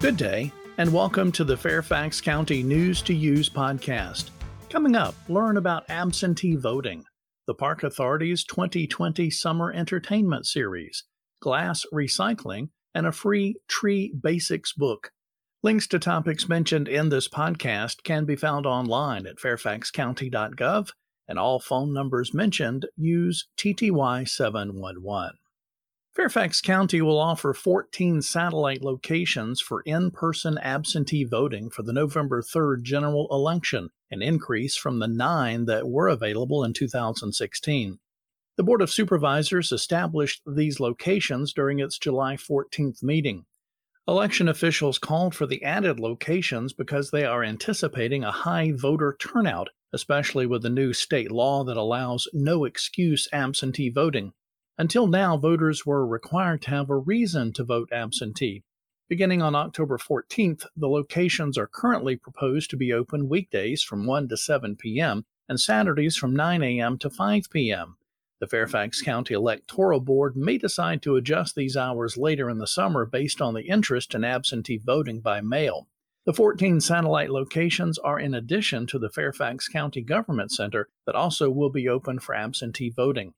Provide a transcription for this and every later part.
Good day, and welcome to the Fairfax County News to Use podcast. Coming up, learn about absentee voting, the Park Authority's 2020 Summer Entertainment Series, glass recycling, and a free tree basics book. Links to topics mentioned in this podcast can be found online at fairfaxcounty.gov, and all phone numbers mentioned use TTY 711. Fairfax County will offer 14 satellite locations for in person absentee voting for the November 3rd general election, an increase from the nine that were available in 2016. The Board of Supervisors established these locations during its July 14th meeting. Election officials called for the added locations because they are anticipating a high voter turnout, especially with the new state law that allows no excuse absentee voting. Until now, voters were required to have a reason to vote absentee. Beginning on October 14th, the locations are currently proposed to be open weekdays from 1 to 7 p.m. and Saturdays from 9 a.m. to 5 p.m. The Fairfax County Electoral Board may decide to adjust these hours later in the summer based on the interest in absentee voting by mail. The 14 satellite locations are in addition to the Fairfax County Government Center that also will be open for absentee voting.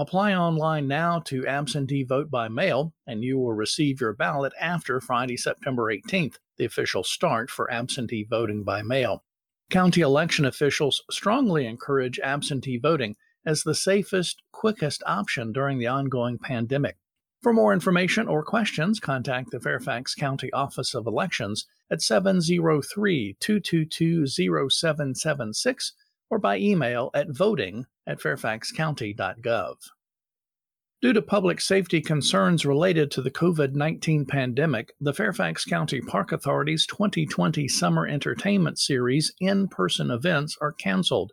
Apply online now to absentee vote by mail, and you will receive your ballot after Friday, September 18th, the official start for absentee voting by mail. County election officials strongly encourage absentee voting as the safest, quickest option during the ongoing pandemic. For more information or questions, contact the Fairfax County Office of Elections at 703 222 0776 or by email at voting at fairfaxcounty.gov. Due to public safety concerns related to the COVID 19 pandemic, the Fairfax County Park Authority's 2020 Summer Entertainment Series in person events are canceled.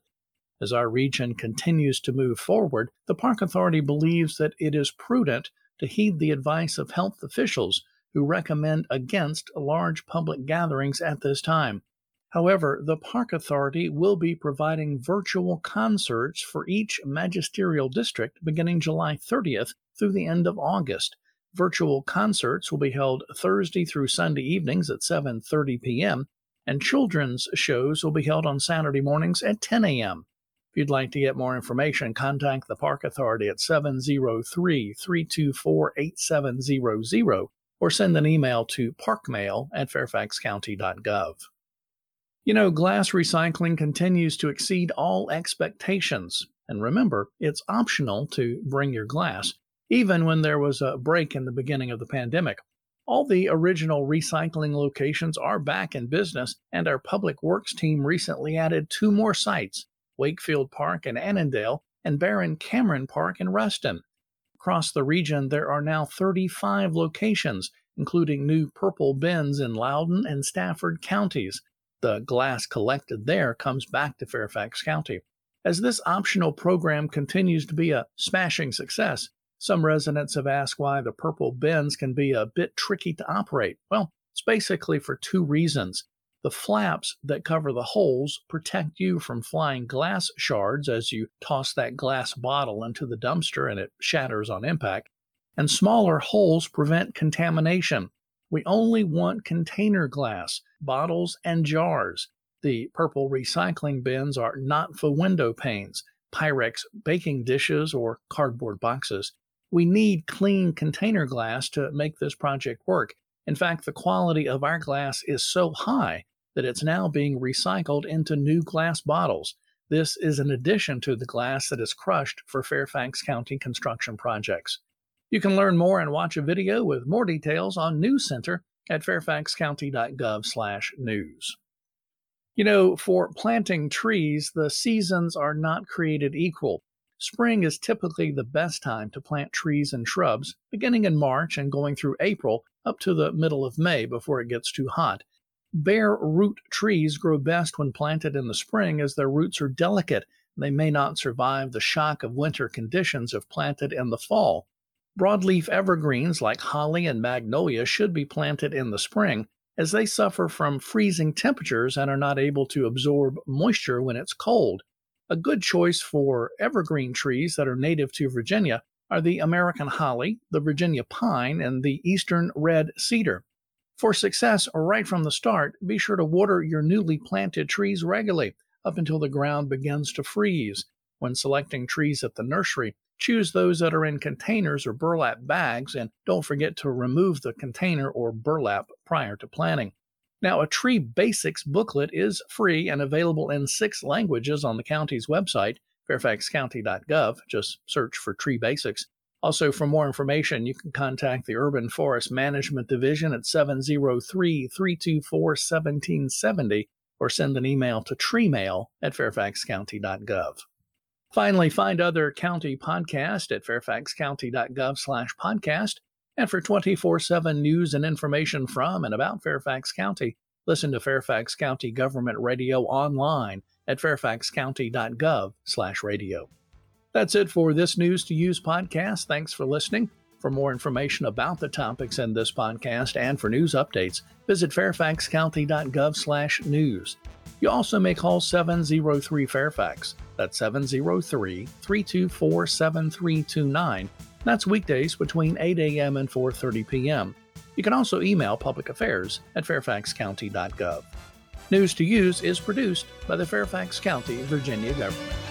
As our region continues to move forward, the Park Authority believes that it is prudent to heed the advice of health officials who recommend against large public gatherings at this time. However, the Park Authority will be providing virtual concerts for each magisterial district beginning July 30th through the end of August. Virtual concerts will be held Thursday through Sunday evenings at 7:30 p.m. and children's shows will be held on Saturday mornings at 10 a.m. If you'd like to get more information, contact the Park Authority at 703 324 8700 or send an email to parkmail at fairfaxcounty.gov. You know, glass recycling continues to exceed all expectations. And remember, it's optional to bring your glass, even when there was a break in the beginning of the pandemic. All the original recycling locations are back in business, and our public works team recently added two more sites Wakefield Park in Annandale and Baron Cameron Park in Reston. Across the region, there are now 35 locations, including new purple bins in Loudoun and Stafford counties, the glass collected there comes back to Fairfax County. As this optional program continues to be a smashing success, some residents have asked why the purple bins can be a bit tricky to operate. Well, it's basically for two reasons. The flaps that cover the holes protect you from flying glass shards as you toss that glass bottle into the dumpster and it shatters on impact. And smaller holes prevent contamination. We only want container glass, bottles, and jars. The purple recycling bins are not for window panes, Pyrex baking dishes, or cardboard boxes. We need clean container glass to make this project work. In fact, the quality of our glass is so high that it's now being recycled into new glass bottles. This is in addition to the glass that is crushed for Fairfax County construction projects. You can learn more and watch a video with more details on News Center at fairfaxcounty.gov/news. You know, for planting trees, the seasons are not created equal. Spring is typically the best time to plant trees and shrubs, beginning in March and going through April up to the middle of May before it gets too hot. Bare root trees grow best when planted in the spring as their roots are delicate. They may not survive the shock of winter conditions if planted in the fall. Broadleaf evergreens like holly and magnolia should be planted in the spring as they suffer from freezing temperatures and are not able to absorb moisture when it's cold. A good choice for evergreen trees that are native to Virginia are the American holly, the Virginia pine, and the eastern red cedar. For success right from the start, be sure to water your newly planted trees regularly up until the ground begins to freeze. When selecting trees at the nursery, choose those that are in containers or burlap bags and don't forget to remove the container or burlap prior to planting. Now, a Tree Basics booklet is free and available in six languages on the county's website, fairfaxcounty.gov. Just search for Tree Basics. Also, for more information, you can contact the Urban Forest Management Division at 703 324 1770 or send an email to treemail at fairfaxcounty.gov. Finally, find other county podcasts at fairfaxcounty.gov slash podcast. And for 24 7 news and information from and about Fairfax County, listen to Fairfax County Government Radio online at fairfaxcounty.gov slash radio. That's it for this News to Use podcast. Thanks for listening. For more information about the topics in this podcast and for news updates, visit fairfaxcounty.gov/news. You also may call 703 Fairfax. That's 703-324-7329. That's weekdays between 8 a.m. and 4:30 p.m. You can also email public affairs at fairfaxcounty.gov. News to Use is produced by the Fairfax County, Virginia government.